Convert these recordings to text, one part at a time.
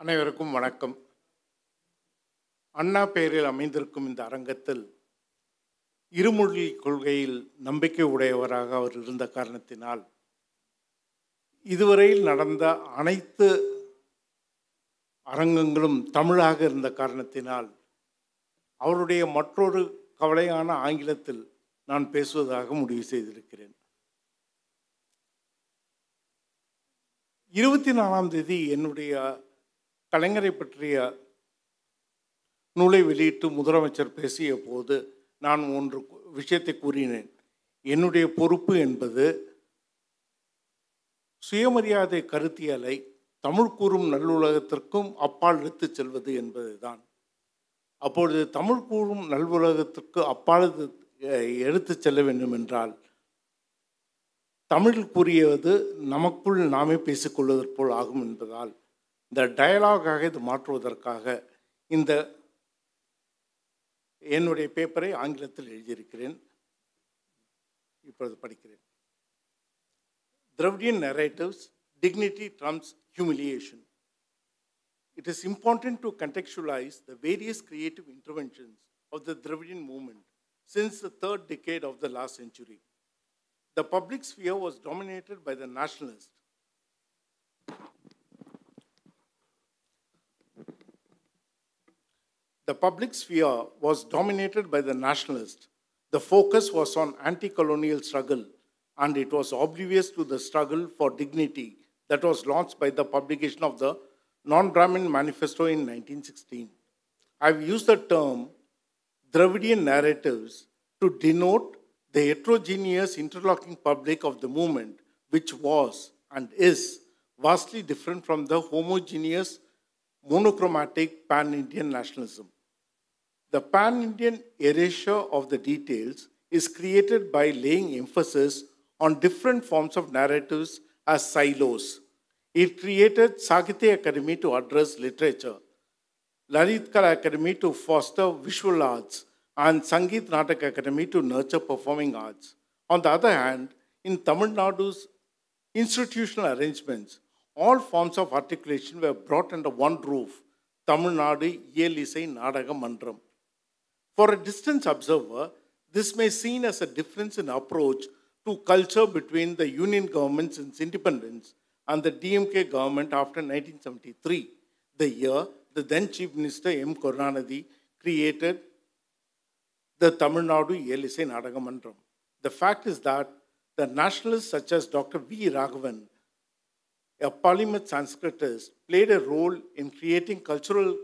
அனைவருக்கும் வணக்கம். அண்ணா பெயரில் அமைந்திருக்கும் இந்த அரங்கத்தில் இருமொழி கொள்கையில் நம்பிக்கை உடையவராக அவர் இருந்த காரணத்தினால் இதுவரையில் நடந்த அனைத்து அரங்கங்களும் தமிழாக இருந்த காரணத்தினால் அவருடைய மற்றொரு கவலையான ஆங்கிலத்தில் நான் பேசுவதாக முடிவு செய்திருக்கிறேன். இருபத்தி நாலாம் தேதி என்னுடைய கலைஞரை பற்றிய நூலை வெளியிட்டு முதலமைச்சர் பேசிய போது நான் ஒன்று விஷயத்தை கூறினேன். என்னுடைய பொறுப்பு என்பது சுயமரியாதை கருத்தியலை தமிழ் கூறும் நல்லுலகத்திற்கும் அப்பால் எடுத்துச் செல்வது என்பதுதான். அப்பொழுது தமிழ் கூறும் நல்லுலகத்திற்கு அப்பால் எடுத்துச் செல்ல வேண்டும் என்றால் தமிழ் கூறியது நமக்குள் நாமே பேசிக்கொள்வதற்கு போல் ஆகும் என்பதால் இந்த டயலாகாக இது மாற்றுவதற்காக இந்த என்னுடைய பேப்பரை ஆங்கிலத்தில் எழுதியிருக்கிறேன் இப்பொழுது படிக்கிறேன் Dravidian narratives dignity drums humiliation It is important to contextualize the various creative interventions of the Dravidian movement since the third decade of the last century. The public sphere was dominated by the nationalists. The public sphere was dominated by the nationalists. The focus was on anti colonial struggle, and it was oblivious to the struggle for dignity that was launched by the publication of the Non Brahmin Manifesto in 1916. I've used the term Dravidian narratives to denote the heterogeneous interlocking public of the movement, which was and is vastly different from the homogeneous monochromatic pan Indian nationalism. The pan Indian erasure of the details is created by laying emphasis on different forms of narratives as silos. It created Sahitya Academy to address literature, Lalit Kala Academy to foster visual arts, and Sangeet Natak Academy to nurture performing arts. On the other hand, in Tamil Nadu's institutional arrangements, all forms of articulation were brought under one roof Tamil Nadu Iyalisai Nadaga Mandram. For a distance observer, this may seem as a difference in approach to culture between the union government since independence and the DMK government after 1973, the year the then Chief Minister M. Karunanidhi created the Tamil Nadu Iyalisai Nadagamandram. The fact is that the nationalists such as Dr. V. Raghavan, a polymath Sanskritist, played a role in creating cultural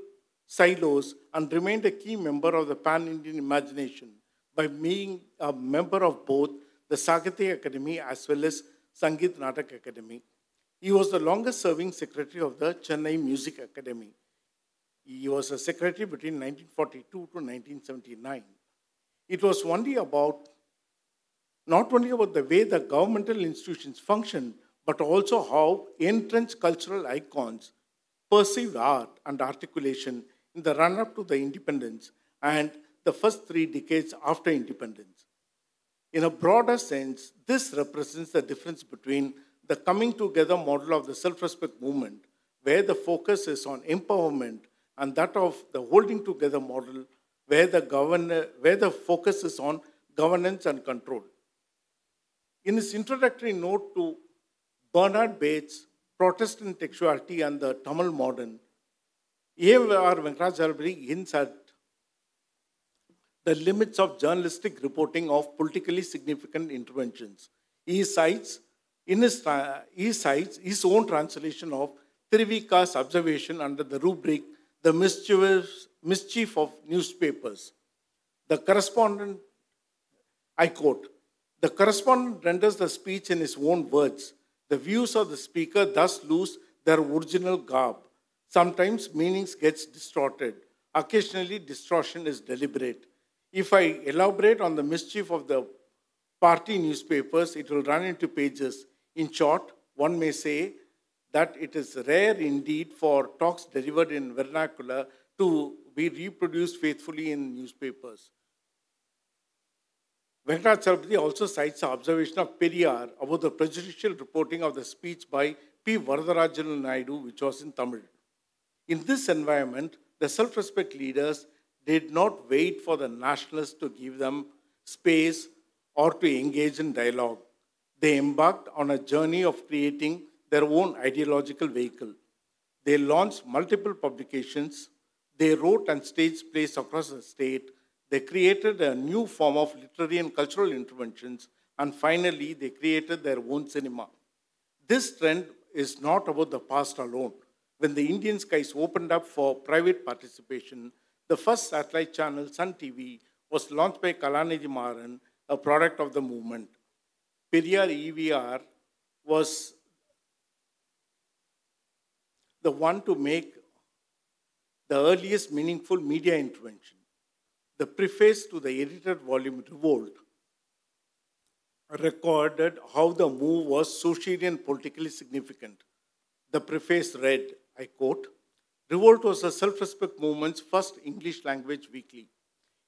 silos and remained a key member of the pan Indian imagination by being a member of both the Sahitya Academy as well as Sangeet Natak Academy. He was the longest serving secretary of the Chennai Music Academy. He was a secretary between 1942 to 1979. It was only about, not only about the way the governmental institutions functioned, but also how entrenched cultural icons perceived art and articulation in the run up to the independence and the first three decades after independence. In a broader sense, this represents the difference between the coming together model of the self respect movement, where the focus is on empowerment, and that of the holding together model, where the, where the focus is on governance and control. In his introductory note to Bernard Bate's Protestant Textuality and the Tamil Modern, A.R. Venkatachalapathy hints at the limits of journalistic reporting of politically significant interventions. He cites, in his, he cites his own translation of Tirvika's observation under the rubric The Mischievous, Mischief of Newspapers. The correspondent, I quote, the correspondent renders the speech in his own words. The views of the speaker thus lose their original garb. Sometimes meanings gets distorted. Occasionally, distortion is deliberate. If I elaborate on the mischief of the party newspapers, it will run into pages. In short, one may say that it is rare indeed for talks delivered in vernacular to be reproduced faithfully in newspapers. Venkatachalapathy also cites the observation of Periyar about the prejudicial reporting of the speech by P. Varadarajulu Naidu, which was in Tamil. In this environment, the self respect leaders did not wait for the nationalists to give them space or to engage in dialogue. They embarked on a journey of creating their own ideological vehicle. They launched multiple publications. They wrote and staged plays across the state. They created a new form of literary and cultural interventions. And finally, they created their own cinema. This trend is not about the past alone. When the Indian skies opened up for private participation, the first satellite channel, Sun TV, was launched by Kalanidhi Maran, a product of the movement. Periyar EVR was the one to make the earliest meaningful media intervention. The preface to the edited volume Revolt recorded how the move was socially and politically significant. The preface read, I quote, Revolt was the self-respect movement's first English language weekly.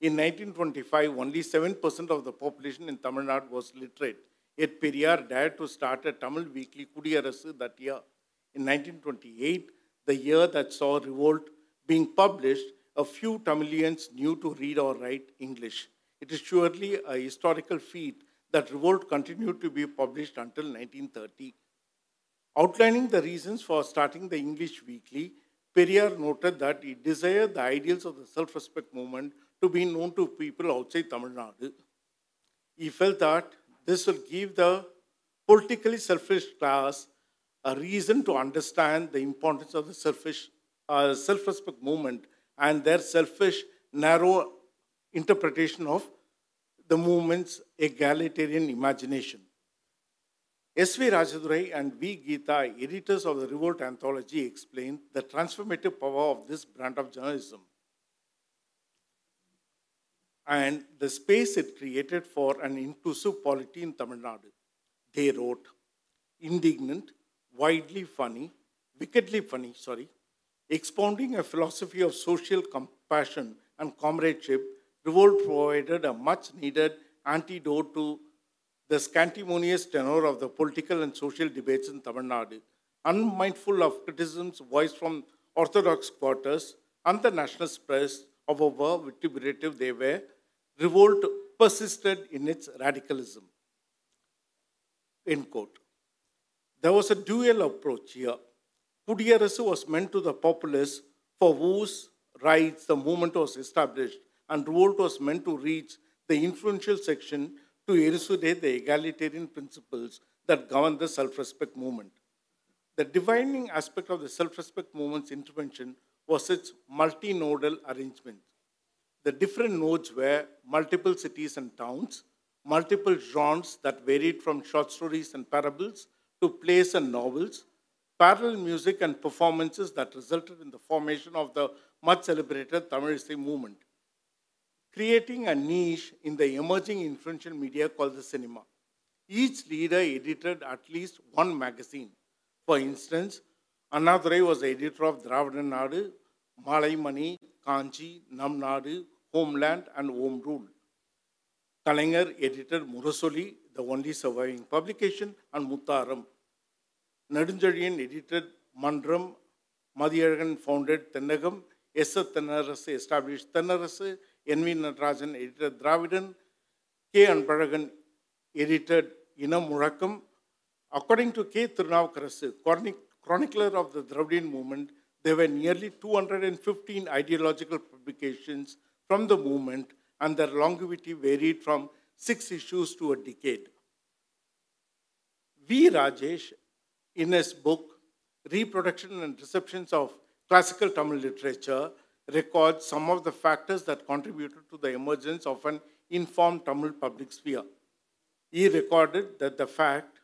In 1925, only 7% of the population in Tamil Nadu was literate. Yet Periyar dared to start a Tamil weekly Kudiyarasu that year. In 1928, the year that saw Revolt being published, a few Tamilians knew to read or write English. It is surely a historical feat that Revolt continued to be published until 1930. Outlining the reasons for starting the English Weekly, Periyar noted that he desired the ideals of the self-respect movement to be known to people outside Tamil Nadu. He felt that this will give the politically selfish class a reason to understand the importance of the selfish, uh, self-respect movement and their selfish, narrow interpretation of the movement's egalitarian imagination. S.V. Rajadurai and V. Geeta, editors of the Revolt anthology, explained the transformative power of this brand of journalism and the space it created for an inclusive polity in Tamil Nadu. They wrote, indignant, widely funny, wickedly funny, sorry, expounding a philosophy of social compassion and comradeship, Revolt provided a much needed antidote to the scantimonious tenor of the political and social debates in Tamil Nadu, unmindful of criticisms voiced from orthodox quarters and the nationalist press of how vituperative they were, revolt persisted in its radicalism. End quote. There was a dual approach here. Kudiyarasu was meant to the populace for whose rights the movement was established, and revolt was meant to reach the influential section to elucidate the egalitarian principles that govern the self-respect movement. The defining aspect of the self-respect movement's intervention was its multinodal arrangement. The different nodes were multiple cities and towns, multiple genres that varied from short stories and parables to plays and novels, parallel music and performances that resulted in the formation of the much celebrated Tamil movement creating a niche in the emerging influential media called the cinema. Each leader edited at least one magazine. For instance, Annadurai was the editor of Dravidan Nadu, Malai Mani, Kanchi, Nam Nadu, Homeland, and Home Rule. Kalinger edited Murasoli, the only surviving publication, and Muttaram. Nedunchazhiyan edited Mandram, Madhiyazhagan founded Tennagam, S. Tennarasu established Tennarasu, N.V. Natarajan edited Dravidan, K. Anbazhagan edited Inam Mulakkam. According to K. Tirunavukarasu, chronicler of the Dravidian movement, there were nearly 215 ideological publications from the movement, and their longevity varied from six issues to a decade. V. Rajesh, in his book, Reproduction and Receptions of Classical Tamil Literature, records some of the factors that contributed to the emergence of an informed Tamil public sphere. He recorded that the fact,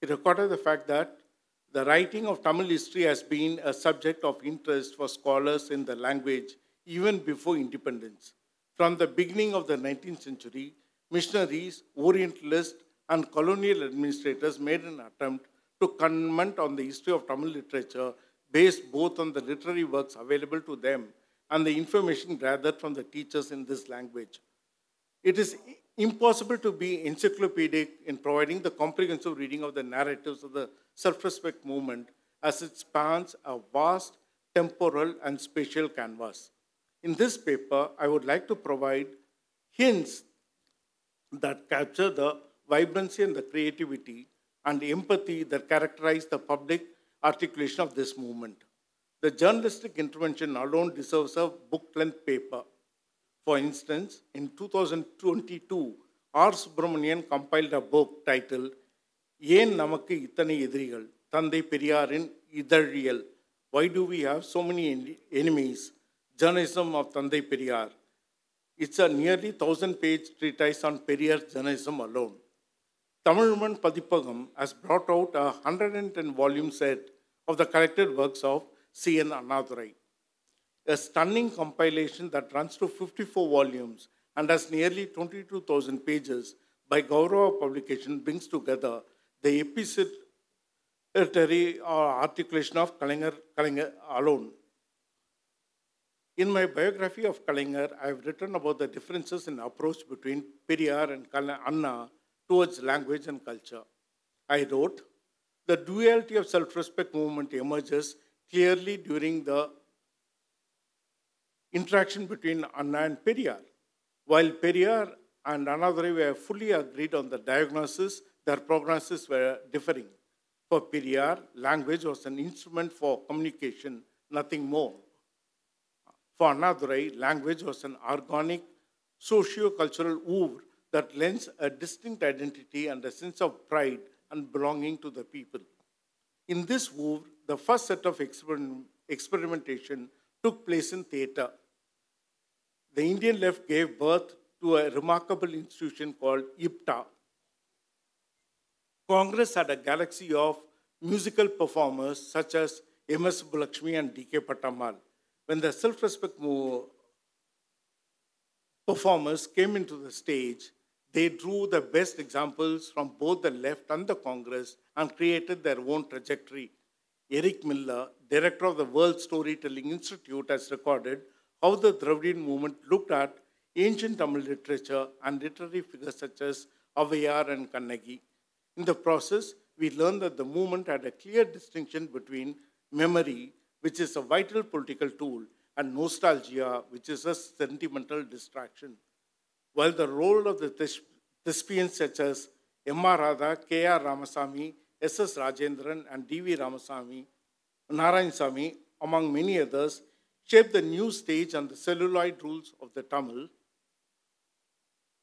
he recorded the fact that the writing of Tamil history has been a subject of interest for scholars in the language even before independence. From the beginning of the 19th century, missionaries, Orientalists, and colonial administrators made an attempt to comment on the history of Tamil literature based both on the literary works available to them and the information gathered from the teachers in this language. It is impossible to be encyclopedic in providing the comprehensive reading of the narratives of the self-respect movement as it spans a vast temporal, and spatial canvas. In this paper, I would like to provide hints that capture the vibrancy and the creativity and empathy that characterize the public articulation of this movement. The journalistic intervention alone deserves a book-length paper. For instance, in 2022, R. Subramanian compiled a book titled ஏன் நமக்கு இத்தனை எதிரிகள் தந்தை பெரியாரின் இதழியல் why do we have so many enemies journalism of tandai periyar it's a nearly 1000 page treatise on periyar journalism alone tamilman padipagam has brought out a 110 volume set of the collected works of cn annadurai a stunning compilation that runs to 54 volumes and has nearly 22,000 pages by Gaurava publication brings together the epistolary uh, articulation of Kalaignar, Kalaignar alone. In my biography of Kalaignar, I have written about the differences in approach between Periyar and Anna towards language and culture. I wrote, the duality of self-respect movement emerges clearly during the interaction between Anna and Periyar. While Periyar and Annadurai were fully agreed on the diagnosis their prognosis were differing. For Periyar, language was an instrument for communication, nothing more. For Annadurai, language was an organic, socio-cultural oeuvre that lends a distinct identity and a sense of pride and belonging to the people. In this oeuvre, the first set of experiment, experimentation took place in theatre. The Indian left gave birth to a remarkable institution called IPTA, Congress had a galaxy of musical performers such as M.S. Subbulakshmi and D.K. Pattammal. When the self-respect performers came into the stage, they drew the best examples from both the left and the Congress and created their own trajectory. Eric Miller, director of the World Storytelling Institute, has recorded how the Dravidian movement looked at ancient Tamil literature and literary figures such as Avvaiyar and Kannagi. In the process, we learned that the movement had a clear distinction between memory, which is a vital political tool, and nostalgia, which is a sentimental distraction. While the role of the thespians such as M.R. Radha, K.R. Ramasamy, S.S. Rajendran, and D.V. Ramasamy, Narayan among many others, shaped the new stage and the celluloid rules of the Tamil,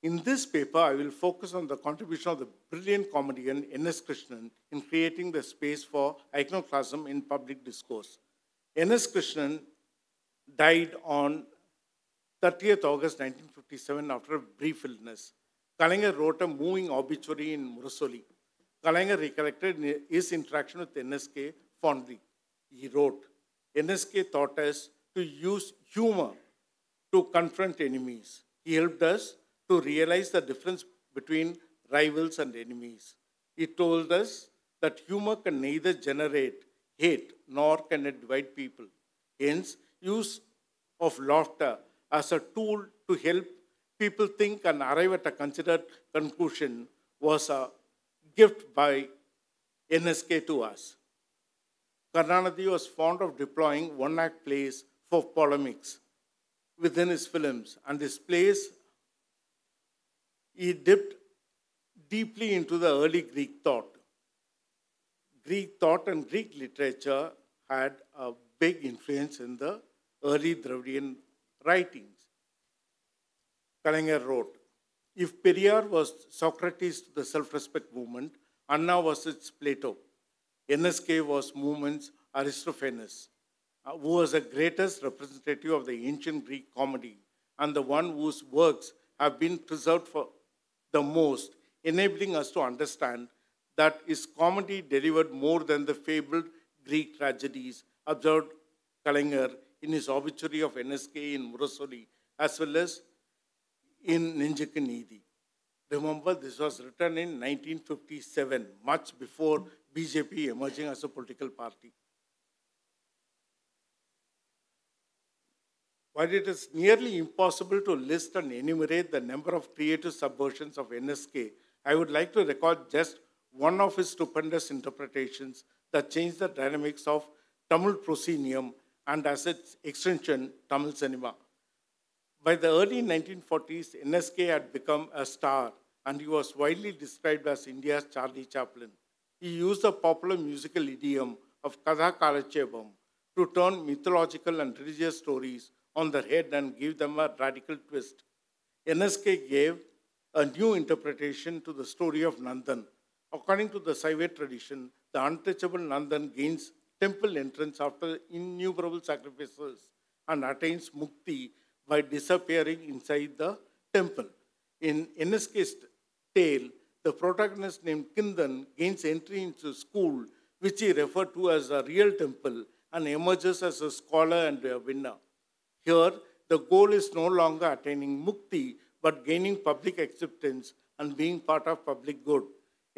in this paper, I will focus on the contribution of the brilliant comedian N.S. Krishnan in creating the space for iconoclasm in public discourse. N.S. Krishnan died on 30th August 1957 after a brief illness. Kalaignar wrote a moving obituary in Murasoli. Kalaignar recollected his interaction with NSK fondly. He wrote, NSK taught us to use humor to confront enemies. He helped us to realize the difference between rivals and enemies. He told us that humor can neither generate hate nor can it divide people. Hence, use of laughter as a tool to help people think and arrive at a considered conclusion was a gift by NSK to us. Karunanidhi was fond of deploying one-act plays for polemics within his films, and his plays he dipped deeply into the early Greek thought. Greek thought and Greek literature had a big influence in the early Dravidian writings. Kalaignar wrote, if Periyar was Socrates to the self-respect movement, Anna was its Plato. NSK was movement's Aristophanes, uh, who was the greatest representative of the ancient Greek comedy and the one whose works have been preserved for the most, enabling us to understand that his comedy delivered more than the fabled Greek tragedies, observed Kalaignar in his obituary of NSK in Murasoli, as well as in Nenjukku Neethi. Remember, this was written in 1957, much before BJP emerging as a political party. While it is nearly impossible to list and enumerate the number of creative subversions of NSK, I would like to record just one of his stupendous interpretations that changed the dynamics of Tamil proscenium and as its extension, Tamil cinema. By the early 1940s, NSK had become a star and he was widely described as India's Charlie Chaplin. He used the popular musical idiom of Katha Kalachepam to turn mythological and religious stories on their head and give them a radical twist. NSK gave a new interpretation to the story of Nandan. According to the Saiva tradition, the untouchable Nandan gains temple entrance after innumerable sacrifices and attains mukti by disappearing inside the temple. In NSK's tale, the protagonist named Kindan gains entry into school, which he referred to as a real temple, and emerges as a scholar and a winner. Here, the goal is no longer attaining mukti, but gaining public acceptance and being part of public good.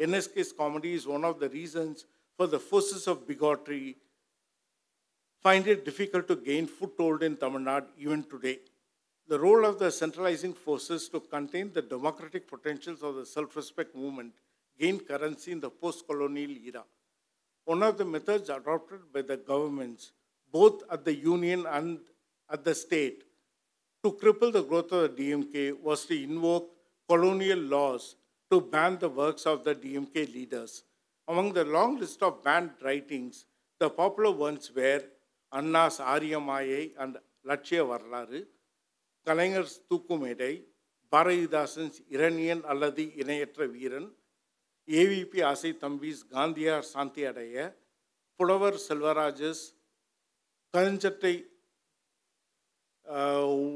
NSK's comedy is one of the reasons for the forces of bigotry find it difficult to gain foothold in Tamil Nadu even today. The role of the centralizing forces to contain the democratic potentials of the self-respect movement gained currency in the post-colonial era. One of the methods adopted by the governments, both at the union and at the state, to cripple the growth of the DMK was to invoke colonial laws to ban the works of the DMK leaders. Among the long list of banned writings, the popular ones were Anna's Aryamaye and Latchiya Varalaru Kalaignar Thookumedai பாரதிதாசன்ஸ் இரணியன் அல்லது இணையற்ற வீரன் AVP ஆசை தம்பிஸ் காந்தியார் சாந்தி அடைய புலவர் செல்வராஜஸ் கருஞ்சட்டை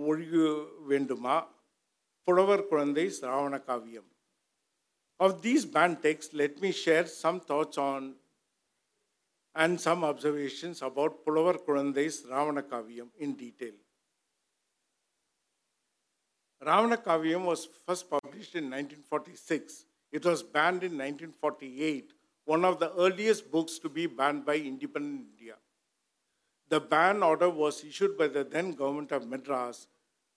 ஒழிய வேண்டுமா புலவர் குழந்தை சிராவண காவியம் Of these banned texts, let me share some thoughts on and some observations about Pulavar Kuzhandai's Ravana Kaviyam in detail. Ravana Kaviyam was first published in 1946. It was banned in 1948, one of the earliest books to be banned by independent India. The ban order was issued by the then government of Madras.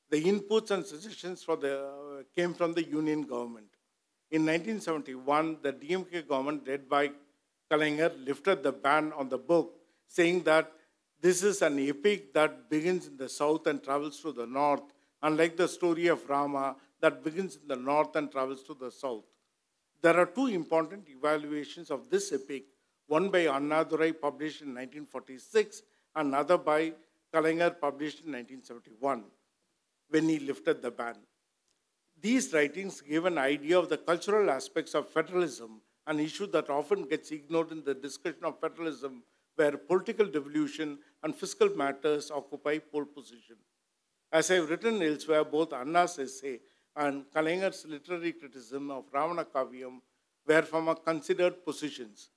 The inputs and suggestions the, uh, came from the union government. In 1971, the DMK government, led by Kalaignar, lifted the ban on the book, saying that this is an epic that begins in the south and travels to the north, unlike the story of Rama that begins in the north and travels to the south. There are two important evaluations of this epic, one by Annadurai published in 1946 and another by Kalaignar published in 1971 when he lifted the ban. These writings give an idea of the cultural aspects of federalism, an issue that often gets ignored in the discussion of federalism, where political devolution and fiscal matters occupy pole position. As I've written elsewhere, both Anna's essay and Kalaignar's literary criticism of Ravana Kaviyam were from a considered positions.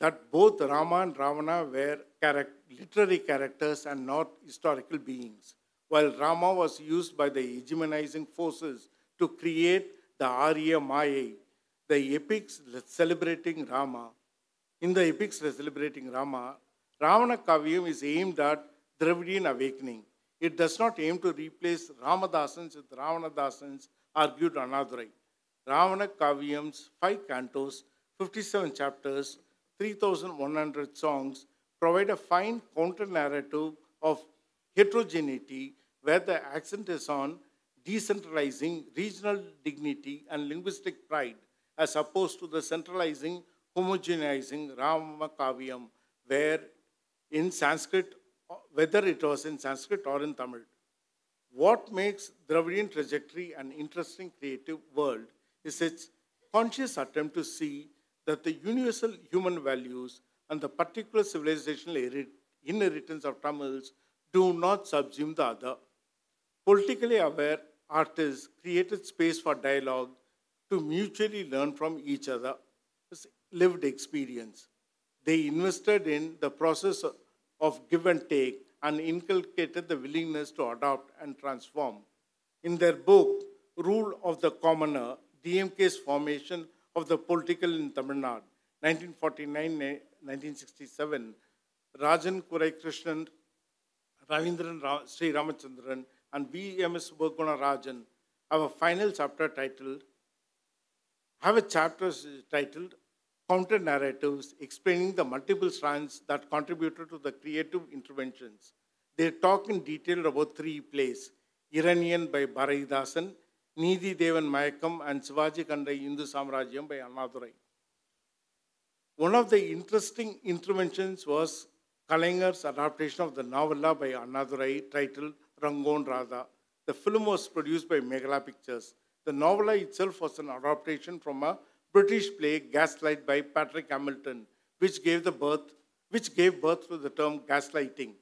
That both Rama and Ravana were literary characters and not historical beings while Rama was used by the hegemonizing forces to create the Arya Maya, the epics celebrating Rama. In the epics celebrating Rama, Ravana Kavyam is aimed at Dravidian awakening. It does not aim to replace Ramadasans with Ravanadasans, argued Annadurai. Ravana Kavyam's five cantos, 57 chapters, 3,100 songs provide a fine counter narrative of heterogeneity where the accent is on decentralizing regional dignity and linguistic pride as opposed to the centralizing, homogenizing Rama Kaviyam, where in Sanskrit, whether it was in Sanskrit or in Tamil. What makes Dravidian trajectory an interesting creative world is its conscious attempt to see that the universal human values and the particular civilizational inheritance of Tamils do not subsume the other. Politically aware artists created space for dialogue to mutually learn from each other, lived experience. They invested in the process of give and take and inculcated the willingness to adopt and transform. In their book, Rule of the Commoner, DMK's formation of the political in Tamil Nadu, 1949-1967, Rajan Kurai Ravindran Sri Ramachandran, and B.M.S. Rajan have a final chapter titled, have a chapter titled counter narratives explaining the multiple strands that contributed to the creative interventions. They talk in detail about three plays Iraniyan by Bharathidasan, Nidhi Devan Mayakam, and Shivaji Kanda Hindu Samrajyam by Annadurai. One of the interesting interventions was Kalaignar's adaptation of the novella by Annadurai titled Rangoon Radha. The film was produced by Mekala Pictures. The novella itself was an adaptation from a British play Gaslight by Patrick Hamilton, which gave, the birth, which gave birth to the term gaslighting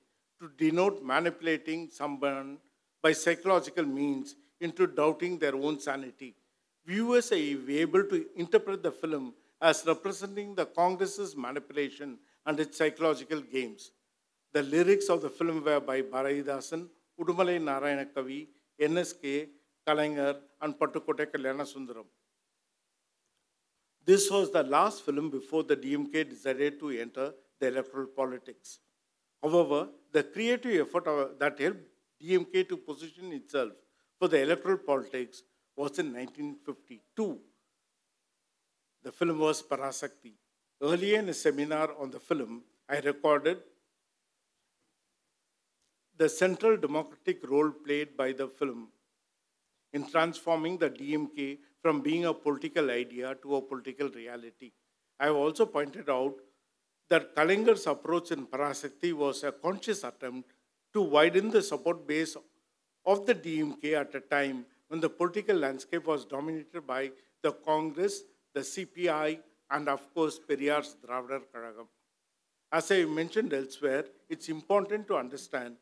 to denote manipulating someone by psychological means into doubting their own sanity. Viewers are able to interpret the film as representing the Congress's manipulation and its psychological games. The lyrics of the film were by Bharathidasan, Udumalai Narayanakavi, NSK, Kalaignar, and Pattukkottai Kalyanasundaram. This was the last film before the DMK decided to enter the electoral politics. However, the creative effort that helped DMK to position itself for the electoral politics was in 1952. The film was Parasakti. Earlier in a seminar on the film, I recorded the central democratic role played by the film in transforming the DMK from being a political idea to a political reality. I have also pointed out that Kalaignar's approach in Parasakti was a conscious attempt to widen the support base of the DMK at a time when the political landscape was dominated by the Congress, the CPI, and of course Periyar's Dravidar Kazhagam. As I mentioned elsewhere, it's important to understand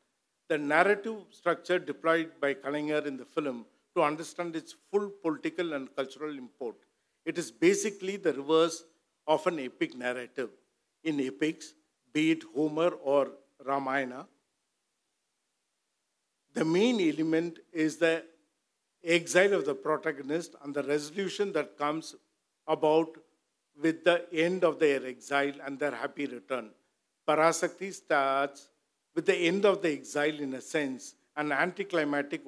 the narrative structure deployed by Kalaignar in the film to understand its full political and cultural import. It is basically the reverse of an epic narrative. In epics, be it Homer or Ramayana, the main element is the exile of the protagonist and the resolution that comes about with the end of their exile and their happy return. Parasakti starts with the end of the exile in a sense, an anticlimactic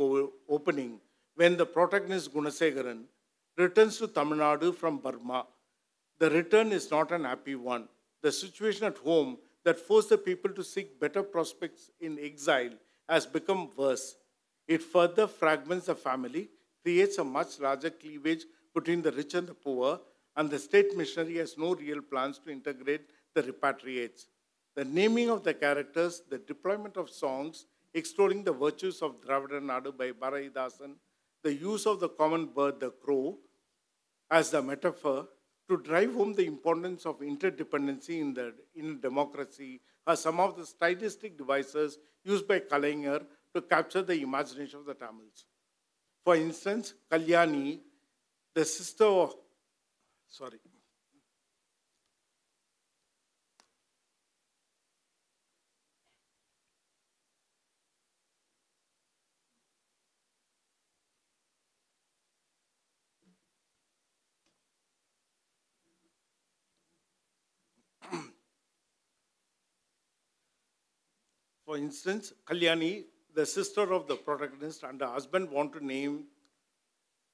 opening when the protagonist Gunasegaran returns to Tamil Nadu from Burma. The return is not an happy one. The situation at home that forced the people to seek better prospects in exile has become worse. It further fragments the family, creates a much larger cleavage between the rich and the poor, and the state missionary has no real plans to integrate the repatriates. The naming of the characters, the deployment of songs extolling the virtues of Dravida Nadu by Bharathidasan, the use of the common bird, the crow, as the metaphor to drive home the importance of interdependency in, the, in democracy are some of the stylistic devices used by Kalaignar to capture the imagination of the Tamils. For instance, Kalyani, the sister of, sorry, For instance, Kalyani, the sister of the protagonist and the husband want to name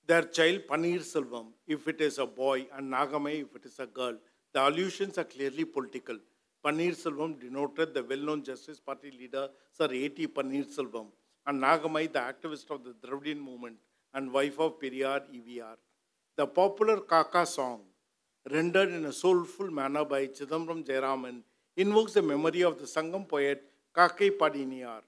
their child Panir Selvam if it is a boy and Nagammai if it is a girl. The allusions are clearly political. Panir Selvam denoted the well-known Justice Party leader Sir A.T. Panir Selvam and Nagammai the activist of the Dravidian movement and wife of Periyar EVR. The popular Kaka song, rendered in a soulful manner by Chidambaram Jayaraman, invokes the memory of the Sangam poet Kakai Padiniyar.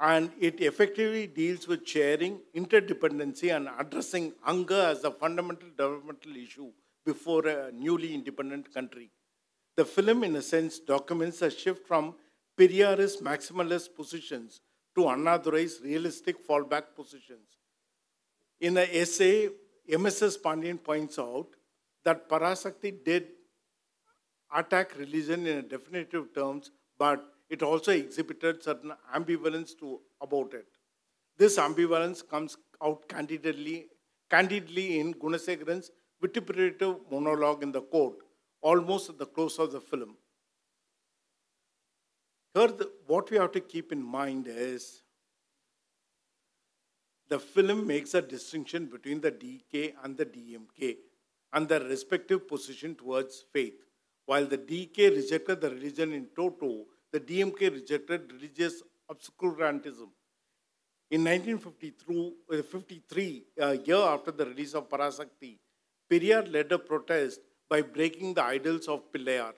And it effectively deals with sharing, interdependency, and addressing hunger as a fundamental developmental issue before a newly independent country. The film, in a sense, documents a shift from Periyarist maximalist positions to Annadurai's realistic fallback positions. In the essay, MSS Pandian points out that Parasakti did attack religion in definitive terms but it also exhibited certain ambivalence to, about it. This ambivalence comes out candidly, candidly in Gunasegaran's vituperative monologue in the court, almost at the close of the film. Here, the, what we have to keep in mind is the film makes a distinction between the DK and the DMK. and their respective position towards faith. While the DK rejected the religion in toto, the DMK rejected religious obscurantism. In 1953, uh, a year after the release of Parasakti, Periyar led a protest by breaking the idols of Pillayar.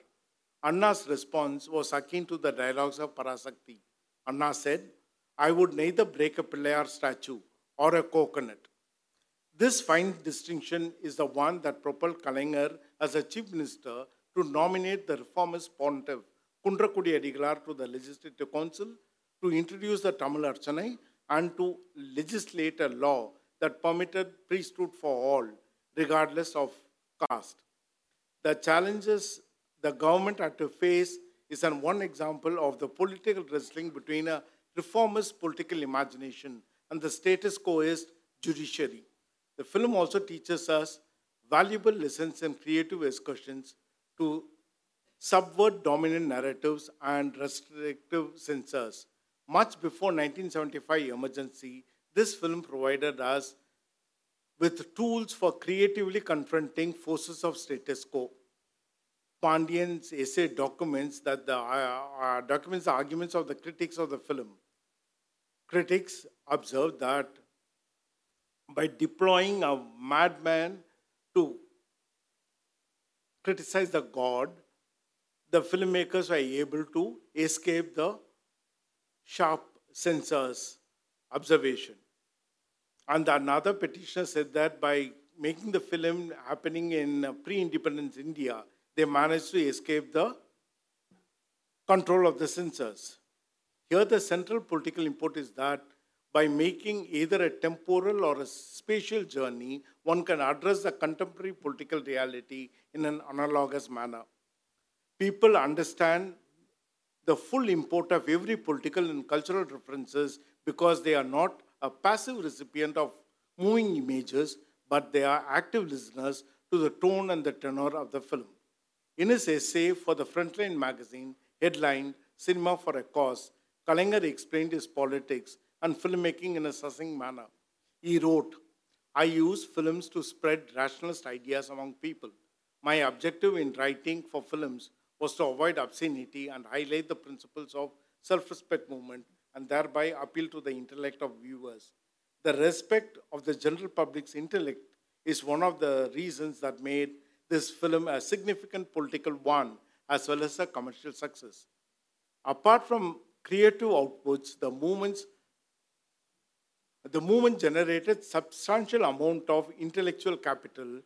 Anna's response was akin to the dialogues of Parasakti. Anna said, I would neither break a Pillayar statue or a coconut. This fine distinction is the one that propelled Kalaignar as a chief minister to nominate the reformist pontiff Kundrakudi Adigalar to the Legislative Council to introduce the Tamil Archanai and to legislate a law that permitted priesthood for all, regardless of caste. The challenges the government had to face is an one example of the political wrestling between a reformist political imagination and the status quoist judiciary. The film also teaches us valuable lessons and creative excursions to subvert dominant narratives and restrictive censors. Much before 1975 emergency, this film provided us with tools for creatively confronting forces of status quo. Pandian's essay documents that the uh, uh, documents the arguments of the critics of the film. Critics observed that by deploying a madman to criticize the god, the filmmakers were able to escape the sharp censors' observation. And another petitioner said that by making the film happening in uh, pre-independence India, they managed to escape the control of the censors. Here the central political import is that by making either a temporal or a spatial journey, one can address the contemporary political reality in an analogous manner. People understand the full import of every political and cultural references because they are not a passive recipient of moving images, but they are active listeners to the tone and the tenor of the film. In his essay for the Frontline magazine, headlined Cinema for a Cause, Kalaignar explained his politics and filmmaking in a succinct manner. He wrote, I use films to spread rationalist ideas among people. My objective in writing for films was to avoid obscenity and highlight the principles of self-respect movement and thereby appeal to the intellect of viewers. The respect of the general public's intellect is one of the reasons that made this film a significant political one as well as a commercial success. Apart from creative outputs, the movements the movement generated substantial amount of intellectual capital,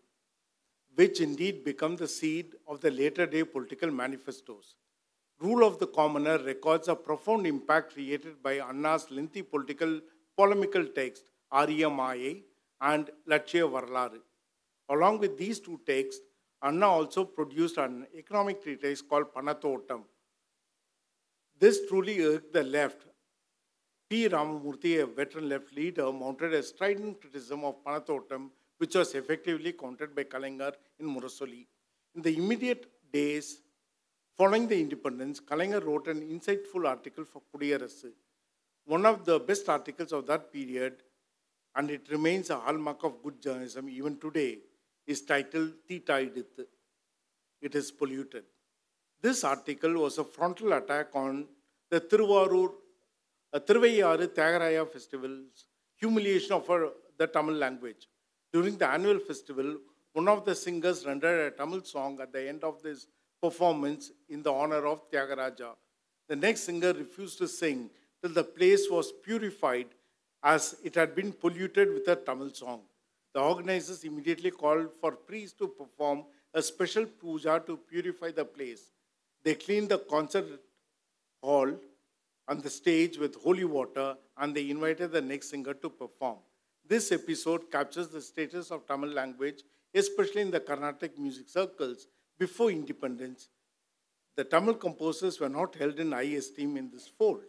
which indeed become the seed of the later day political manifestos. Rule of the Commoner records a profound impact created by Anna's lengthy political polemical text, Ariyamaye and Latchya Varlaru. Along with these two texts, Anna also produced an economic treatise called Panathotam. This truly irked the left. P. Ramamurthy, a veteran left leader, mounted a strident criticism of Panathotam, which was effectively countered by Kalaignar in Murasoli. In the immediate days following the independence, Kalaignar wrote an insightful article for Kudiyarasu, one of the best articles of that period, and it remains a hallmark of good journalism even today is titled Theta It is polluted. This article was a frontal attack on the Thiruvarur, uh, Thiruvayaru Tyagaraja festival's humiliation of our, the Tamil language. During the annual festival, one of the singers rendered a Tamil song at the end of this performance in the honor of Tyagaraja. The next singer refused to sing till the place was purified as it had been polluted with a Tamil song. The organizers immediately called for priests to perform a special puja to purify the place. They cleaned the concert hall and the stage with holy water and they invited the next singer to perform. This episode captures the status of Tamil language, especially in the Carnatic music circles before independence. The Tamil composers were not held in high esteem in this fold.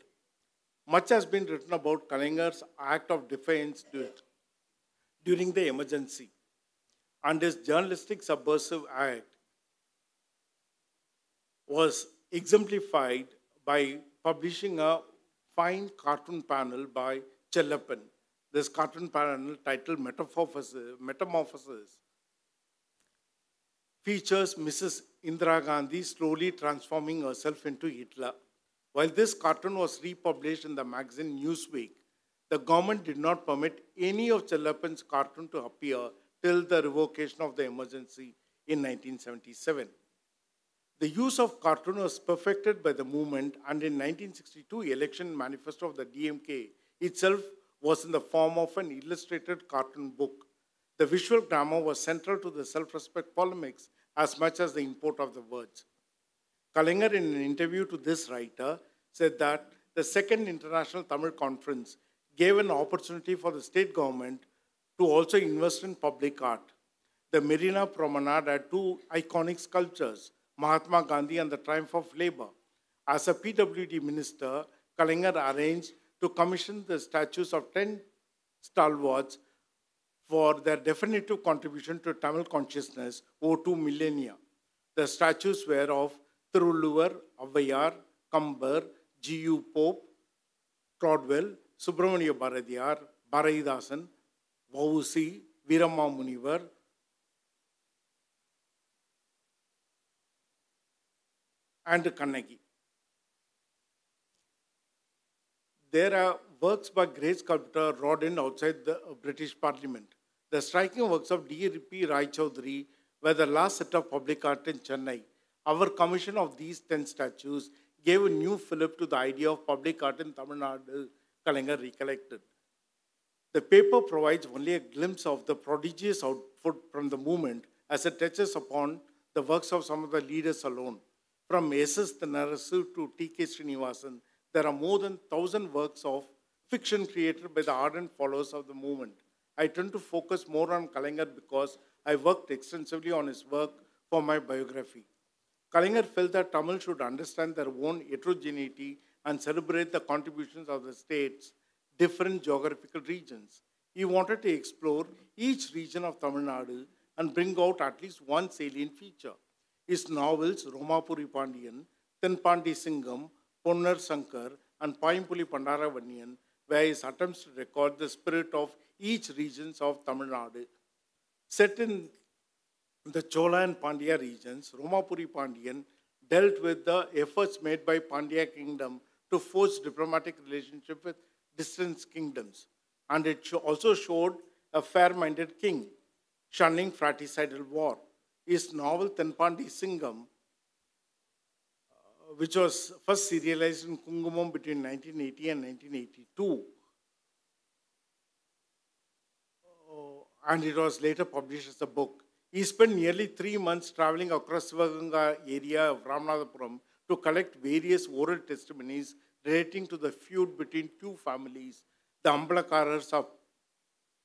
Much has been written about Kalaignar's act of defiance during the emergency. And his journalistic subversive act was exemplified by publishing a fine cartoon panel by Chellappan. This cartoon panel titled Metamorphosis, Metamorphosis features Mrs. Indira Gandhi slowly transforming herself into Hitler. While this cartoon was republished in the magazine Newsweek, the government did not permit any of Chellappan's cartoon to appear till the revocation of the emergency in 1977. The use of cartoon was perfected by the movement, and in 1962, election manifesto of the DMK itself was in the form of an illustrated cartoon book. The visual grammar was central to the self-respect polemics as much as the import of the words. Kalaignar, in an interview to this writer, said that the second International Tamil Conference gave an opportunity for the state government to also invest in public art. The Marina Promenade had two iconic sculptures, Mahatma Gandhi and the Triumph of Labour. As a PWD minister, Kalaignar arranged to commission the statues of 10 stalwarts for their definitive contribution to Tamil consciousness over two millennia. The statues were of Tiruvalluvar, Avvayar, Kambar, G.U. Pope, Caldwell, Subramania Bharadiyar, Bharatidasan, Vausi, Virama Munivar, and Kannagi. There are works by great sculptor Rodin outside the British Parliament. The striking works of D.P. Rai Chaudhary were the last set of public art in Chennai. Our commission of these 10 statues gave a new fillip to the idea of public art in Tamil Nadu, Kalaignar recollected. The paper provides only a glimpse of the prodigious output from the movement as it touches upon the works of some of the leaders alone. From S.S. Narasu to T.K. Srinivasan, there are more than 1,000 works of fiction created by the ardent followers of the movement. I tend to focus more on Kalaignar because I worked extensively on his work for my biography. Kalaignar felt that Tamil should understand their own heterogeneity and celebrate the contributions of the state's different geographical regions. He wanted to explore each region of Tamil Nadu and bring out at least one salient feature. His novels, Romapuri Pandian, Tenpandi Singam, Ponnar Sankar, and Paimpuli Pandara Vanniyan were his attempts to record the spirit of each region of Tamil Nadu. Set in the Chola and Pandya regions, Romapuri Pandian dealt with the efforts made by Pandya kingdom to forge diplomatic relationship with distant kingdoms. And it also showed a fair-minded king, shunning fratricidal war. His novel Tenpandi Singam, which was first serialized in Kungumam between 1980 and 1982, uh, and it was later published as a book, he spent nearly three months traveling across Sivaganga area of Ramanathapuram to collect various oral testimonies relating to the feud between two families, the Ambalakarars of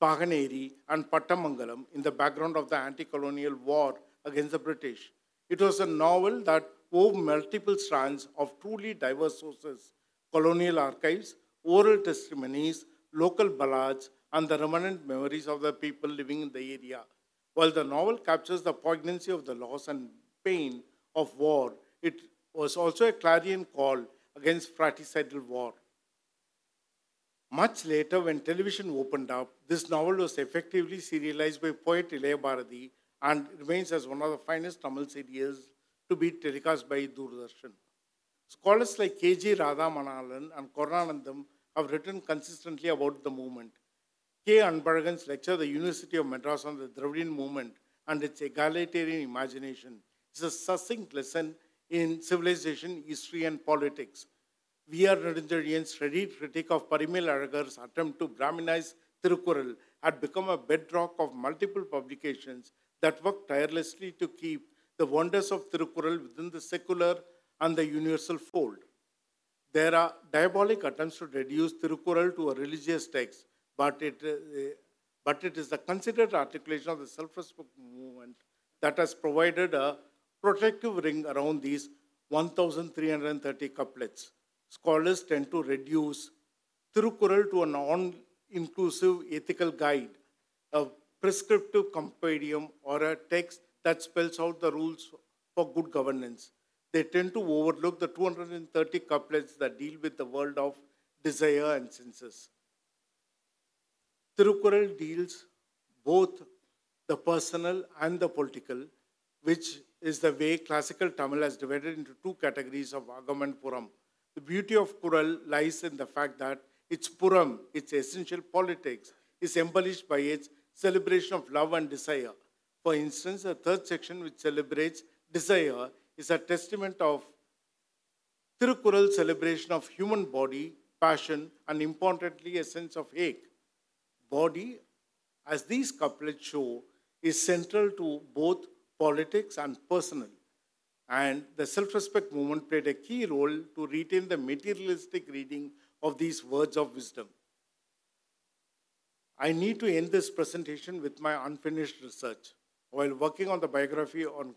Paganeri and Pattamangalam in the background of the anti-colonial war against the British. It was a novel that wove multiple strands of truly diverse sources, colonial archives, oral testimonies, local ballads, and the remnant memories of the people living in the area. While the novel captures the poignancy of the loss and pain of war, it was also a clarion call against fratricidal war. Much later, when television opened up, this novel was effectively serialized by poet Ilaya Bharati and remains as one of the finest Tamil serials to be telecast by Doordarshan. Scholars like K.G. Radha Manalan and Karunanandam have written consistently about the movement. K. Anbazhagan's lecture, The University of Madras on the Dravidian Movement and its Egalitarian Imagination, is a succinct lesson in civilization, history, and politics. V.R. Nedunchezhiyan's ready critique of Parimelazhagar's attempt to Brahminize Tirukural had become a bedrock of multiple publications that worked tirelessly to keep the wonders of Tirukural within the secular and the universal fold. There are diabolic attempts to reduce Tirukural to a religious text but it, uh, but it is the considered articulation of the self-respect movement that has provided a protective ring around these 1,330 couplets. Scholars tend to reduce Tirukural to a non-inclusive ethical guide, a prescriptive compendium, or a text that spells out the rules for good governance. They tend to overlook the 230 couplets that deal with the world of desire and senses. Tirukural deals both the personal and the political which is the way classical Tamil has divided into two categories of Agam and Puram. The beauty of Kural lies in the fact that its Puram, its essential politics, is embellished by its celebration of love and desire. For instance, the third section, which celebrates desire, is a testament of Tirukural celebration of human body, passion, and importantly, a sense of ache. Body, as these couplets show, is central to both politics and personal. And the self respect movement played a key role to retain the materialistic reading of these words of wisdom. I need to end this presentation with my unfinished research. While working on the biography on,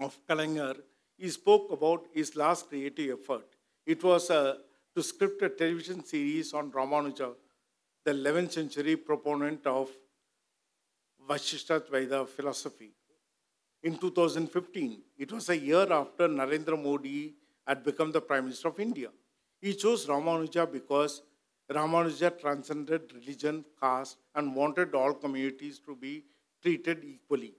of Kalaignar, he spoke about his last creative effort. It was uh, to script a television series on Ramanuja, the 11th century proponent of Vishishtadvaita philosophy. In 2015, it was a year after Narendra Modi had become the Prime Minister of India. He chose Ramanuja because Ramanuja transcended religion, caste, and wanted all communities to be treated equally.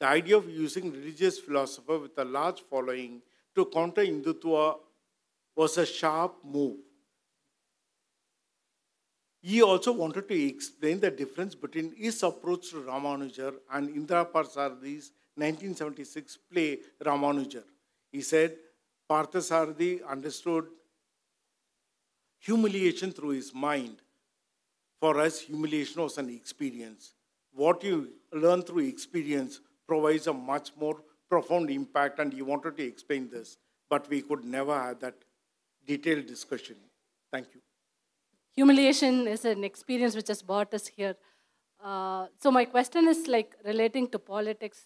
The idea of using religious philosopher with a large following to counter Hindutva was a sharp move. He also wanted to explain the difference between his approach to Ramanujar and Indira Parthasarathy's 1976 play Ramanujar. He said Parthasarthi understood humiliation through his mind. For us, humiliation was an experience. What you learn through experience provides a much more profound impact, and he wanted to explain this, but we could never have that detailed discussion. Thank you. humiliation is an experience which has brought us here. Uh, so my question is like relating to politics.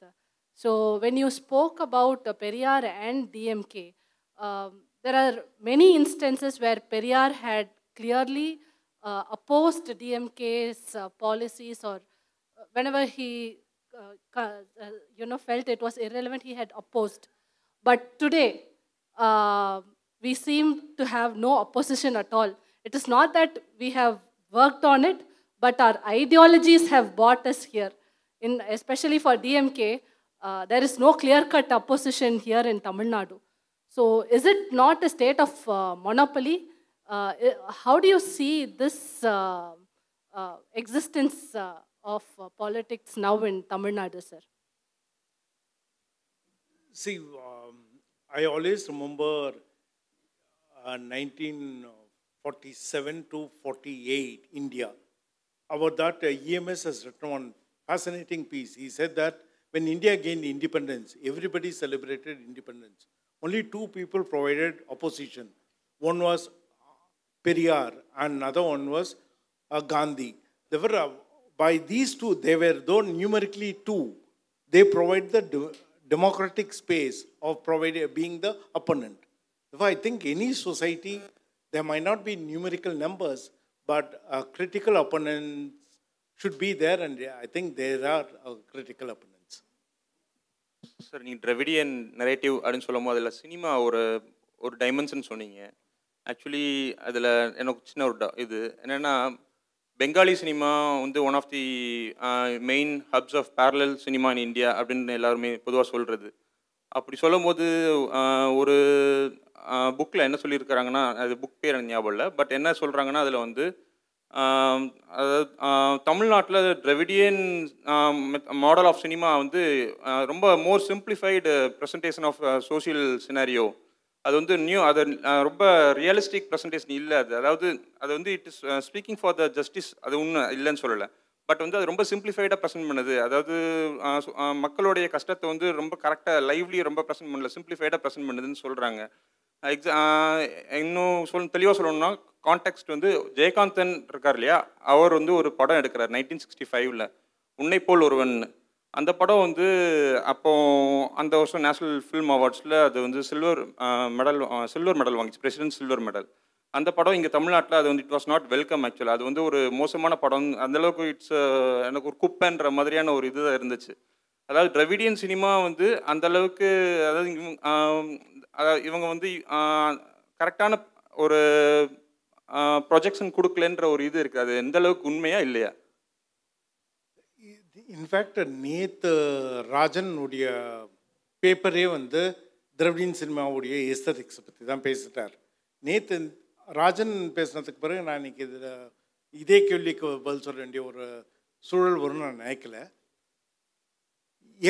So when you spoke about uh, Periyar and DMK, um, there are many instances where Periyar had clearly uh, opposed DMK's uh, policies, or whenever he, uh, uh, you know, felt it was irrelevant, he had opposed. But today, uh, we seem to have no opposition at all. It is not that we have worked on it, but our ideologies have brought us here. In, especially for DMK, uh, there is no clear cut opposition here in Tamil Nadu. So, is it not a state of uh, monopoly? Uh, how do you see this existence of uh, politics now in Tamil Nadu, sir? See, um, I always remember uh, 1947 to 48, India. About that, uh, EMS has written one fascinating piece. He said that when India gained independence, everybody celebrated independence. Only two people provided opposition. One was Periyar, and another one was uh, Gandhi. They were, uh, by these two, they were, though numerically two, they provide the de- democratic space of providing, being the opponent. Therefore, I think any society, there might not be numerical numbers, but uh, critical opponents should be there, and yeah, I think there are uh, critical opponents. Sir நீங்கள் Dravidian narrative அப்படின்னு சொல்லும் போது அதில் cinema ஒரு ஒரு dimension சொன்னீங்க actually அதில் எனக்கு சின்ன ஒரு டா- இது என்னென்னா பெங்காலி சினிமா வந்து one of the main hubs of parallel cinema in India அப்படின்னு எல்லாருமே பொதுவாக சொல்கிறது அப்படி சொல்லும் போது uh, ஒரு uh, புக்கில் என்ன சொல்லியிருக்கிறாங்கன்னா அது புக் பேர் ஞாபகம் இல்லை பட் என்ன சொல்கிறாங்கன்னா அதில் வந்து um, அதாவது தமிழ்நாட்டில் ட்ரெவிடியன் மாடல் ஆஃப் சினிமா வந்து uh, ரொம்ப more simplified presentation of social scenario அது வந்து நியூ அது ரொம்ப ரியலிஸ்டிக் ப்ரெசன்டேஷன் இல்லை அது. அதாவது அது வந்து it is speaking for the justice அது ஒன்றும் இல்லைன்னு சொல்லலை. பட் வந்து அது ரொம்ப சிம்பிளிஃபைடாக ப்ரெசென்ட் பண்ணுது. அதாவது மக்களுடைய கஷ்டத்தை வந்து ரொம்ப கரெக்டாக லைவ்லி ரொம்ப ப்ரெசென்ட் பண்ணல சிம்பிளிஃபைடாக ப்ரெசென்ட் பண்ணுதுன்னு சொல்கிறாங்க எக்ஸா இன்னும் சொல் தெளிவாக சொல்லணும்னா கான்டெக்ட் வந்து ஜெயகாந்தன் இருக்கார் இல்லையா? அவர் வந்து ஒரு படம் எடுக்கிறார் நைன்டீன் சிக்ஸ்டி ஃபைவ்ல உன்னை போல் ஒருவன் அந்த படம் வந்து அப்போ அந்த வருஷம் நேஷ்னல் ஃபிலிம் அவார்ட்ஸில் அது வந்து சில்வர் மெடல் சில்வர் மெடல் வாங்கிச்சு. பிரசிடென்ட் சில்வர் மெடல் அந்த படம் இங்கே தமிழ்நாட்டில் அது வந்து இட் வாஸ் நாட் வெல்கம் ஆக்சுவலாக அது வந்து ஒரு மோசமான படம். அந்தளவுக்கு இட்ஸ் எனக்கு ஒரு குப்பைன்ற மாதிரியான ஒரு இது இருந்துச்சு. அதாவது திராவிடியன் சினிமா வந்து அந்தளவுக்கு அதாவது இவங்க அதாவது இவங்க வந்து கரெக்டான ஒரு ப்ரொஜெக்ஷன் கொடுக்கலன்ற ஒரு இது இருக்குது அது எந்த அளவுக்கு உண்மையா இல்லையா? இன்ஃபேக்ட் நேற்று ராஜனுடைய பேப்பரே வந்து திரவிடியன் சினிமாவுடைய எஸ்தட்டிக்ஸை பற்றி தான் பேசிட்டார். நேற்று ராஜன் பேசினதுக்கு பிறகு நான் இன்னைக்கு இதில் இதே கேள்விக்கு பதில் சொல்ல வேண்டிய ஒரு சூழல் வரும்னு நான் நினைக்கல.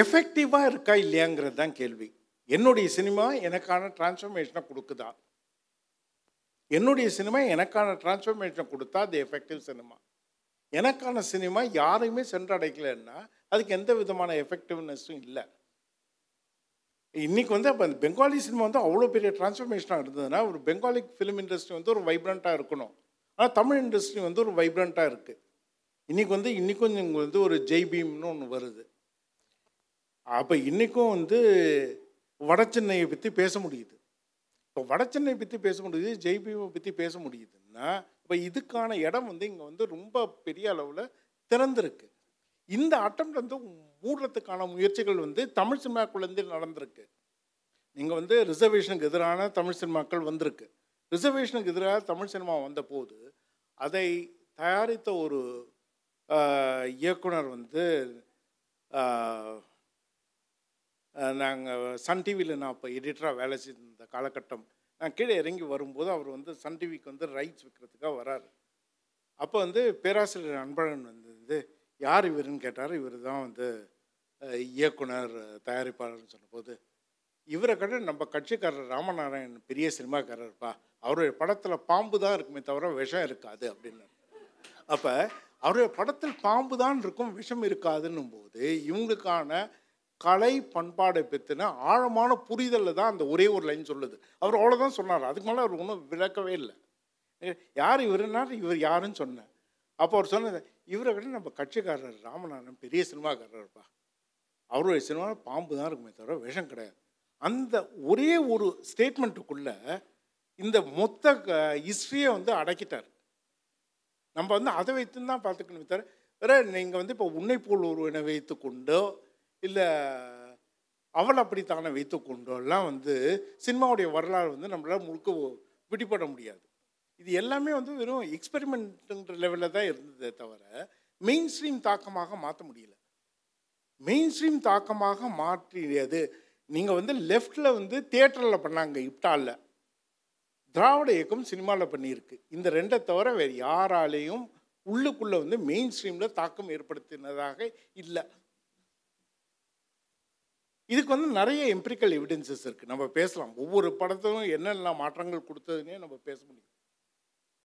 எஃபெக்டிவாக இருக்கா இல்லையாங்கிறது தான் கேள்வி. என்னுடைய சினிமா எனக்கான டிரான்ஸ்ஃபர்மேஷனை கொடுக்குதா? என்னுடைய சினிமா எனக்கான டிரான்ஸ்ஃபர்மேஷனை கொடுத்தா அது எஃபெக்டிவ் சினிமா எனக்கான சினிமா யாரையுமே சென்றடைக்கலைன்னா அதுக்கு எந்த விதமான எஃபெக்டிவ்னஸும் இல்லை. இன்றைக்கி வந்து அப்போ அந்த பெங்காலி சினிமா வந்து அவ்வளோ பெரிய டிரான்ஸ்ஃபர்மேஷனாக இருந்ததுன்னா ஒரு பெங்காலி ஃபிலிம் இண்டஸ்ட்ரி வந்து ஒரு வைப்ரண்ட்டாக இருக்கணும். ஆனால் தமிழ் இண்டஸ்ட்ரி வந்து ஒரு வைப்ரண்ட்டாக இருக்குது இன்றைக்கி வந்து இன்றைக்கும் இங்கே வந்து ஒரு ஜெய் பீம்னு ஒன்று வருது. அப்போ இன்றைக்கும் வந்து வடச்சென்னையை பற்றி பேச முடியுது. இப்போ வடச்சென்னையை பற்றி பேச முடியுது ஜெய்பீமை பற்றி பேச முடியுதுன்னா இப்போ இதுக்கான இடம் வந்து இங்கே வந்து ரொம்ப பெரிய அளவில் திறந்திருக்கு. இந்த அட்டம் வந்து மூடுறதுக்கான முயற்சிகள் வந்து தமிழ் சினிமாக்குள்ளேருந்து நடந்திருக்கு. நீங்கள் வந்து ரிசர்வேஷனுக்கு எதிரான தமிழ் சினிமாக்கள் வந்திருக்கு. ரிசர்வேஷனுக்கு எதிராக தமிழ் சினிமா வந்தபோது அதை தயாரித்த ஒரு இயக்குனர் வந்து நாங்கள் சன் டிவியில் நான் இப்போ எடிட்டராக வேலை செய்த காலகட்டம் நான் கீழே இறங்கி வரும்போது அவர் வந்து சன் டிவிக்கு வந்து ரைட்ஸ் விற்கிறதுக்காக வராரு. அப்போ வந்து பேராசிரியர் அன்பழகன் வந்து யார் இவருன்னு கேட்டார். இவர் தான் வந்து இயக்குனர் தயாரிப்பாளர்னு சொன்னபோது இவரை கண்டு நம்ம கட்சிக்காரர் ராமநாராயண் பெரிய சினிமாக்காரர்ப்பா அவருடைய படத்தில் பாம்பு தான் இருக்குமே தவிர விஷம் இருக்காது அப்படின்னு. அப்போ அவருடைய படத்தில் பாம்பு தான் இருக்கும் விஷம் இருக்காதுன்னும் போது இவங்களுக்கான கலை பண்பாடை பற்றின ஆழமான புரிதலில் தான் அந்த ஒரே ஒரு லைன் சொல்லுது. அவர் அவ்வளோதான் சொன்னார். அதுக்கு மேலே அவர் ஒன்றும் விளக்கவே இல்லை. யார் இவருன்னா இவர் யாருன்னு சொன்னேன். அப்போ அவர் சொன்னது இவரை விட நம்ம கட்சிக்காரர் ராமநாதன் பெரிய சினிமாக்காரர்ப்பா. அவருடைய சினிமா பாம்பு தான் இருக்குமே தவிர விஷம் கிடையாது. அந்த ஒரே ஒரு ஸ்டேட்மெண்ட்டுக்குள்ளே இந்த மொத்த ஹிஸ்ட்ரியை வந்து அடக்கிட்டார். நம்ம வந்து அதை வைத்து தான் பார்த்துக்கணும் தவிர வேற நீங்கள் வந்து இப்போ உன்னை போல் ஒருவனை வைத்து கொண்டோ இல்லை அவள் அப்படித்தானே வைத்து கொண்டோல்லாம் வந்து சினிமாவுடைய வரலாறு வந்து நம்மளால் முழுக்க பிடிபட முடியாது. இது எல்லாமே வந்து வெறும் எக்ஸ்பெரிமெண்ட்டுன்ற லெவலில் தான் இருந்ததே தவிர மெயின் ஸ்ட்ரீம் தாக்கமாக மாற்ற முடியல. மெயின் ஸ்ட்ரீம் தாக்கமாக மாற்றியது நீங்கள் வந்து லெஃப்டில் வந்து தியேட்டரில் பண்ணாங்க இப்டாலில். திராவிட இயக்கம் சினிமாவில் பண்ணியிருக்கு. இந்த ரெண்டை தவிர வேறு யாராலேயும் உள்ளுக்குள்ளே வந்து மெயின் ஸ்ட்ரீமில் தாக்கம் ஏற்படுத்தினதாக இல்லை. இதுக்கு வந்து நிறைய எம்பிரிக்கல் எவிடென்சஸ் இருக்குது நம்ம பேசலாம். ஒவ்வொரு படத்திலும் என்னென்ன மாற்றங்கள் கொடுத்ததுன்னே நம்ம பேச முடியும்.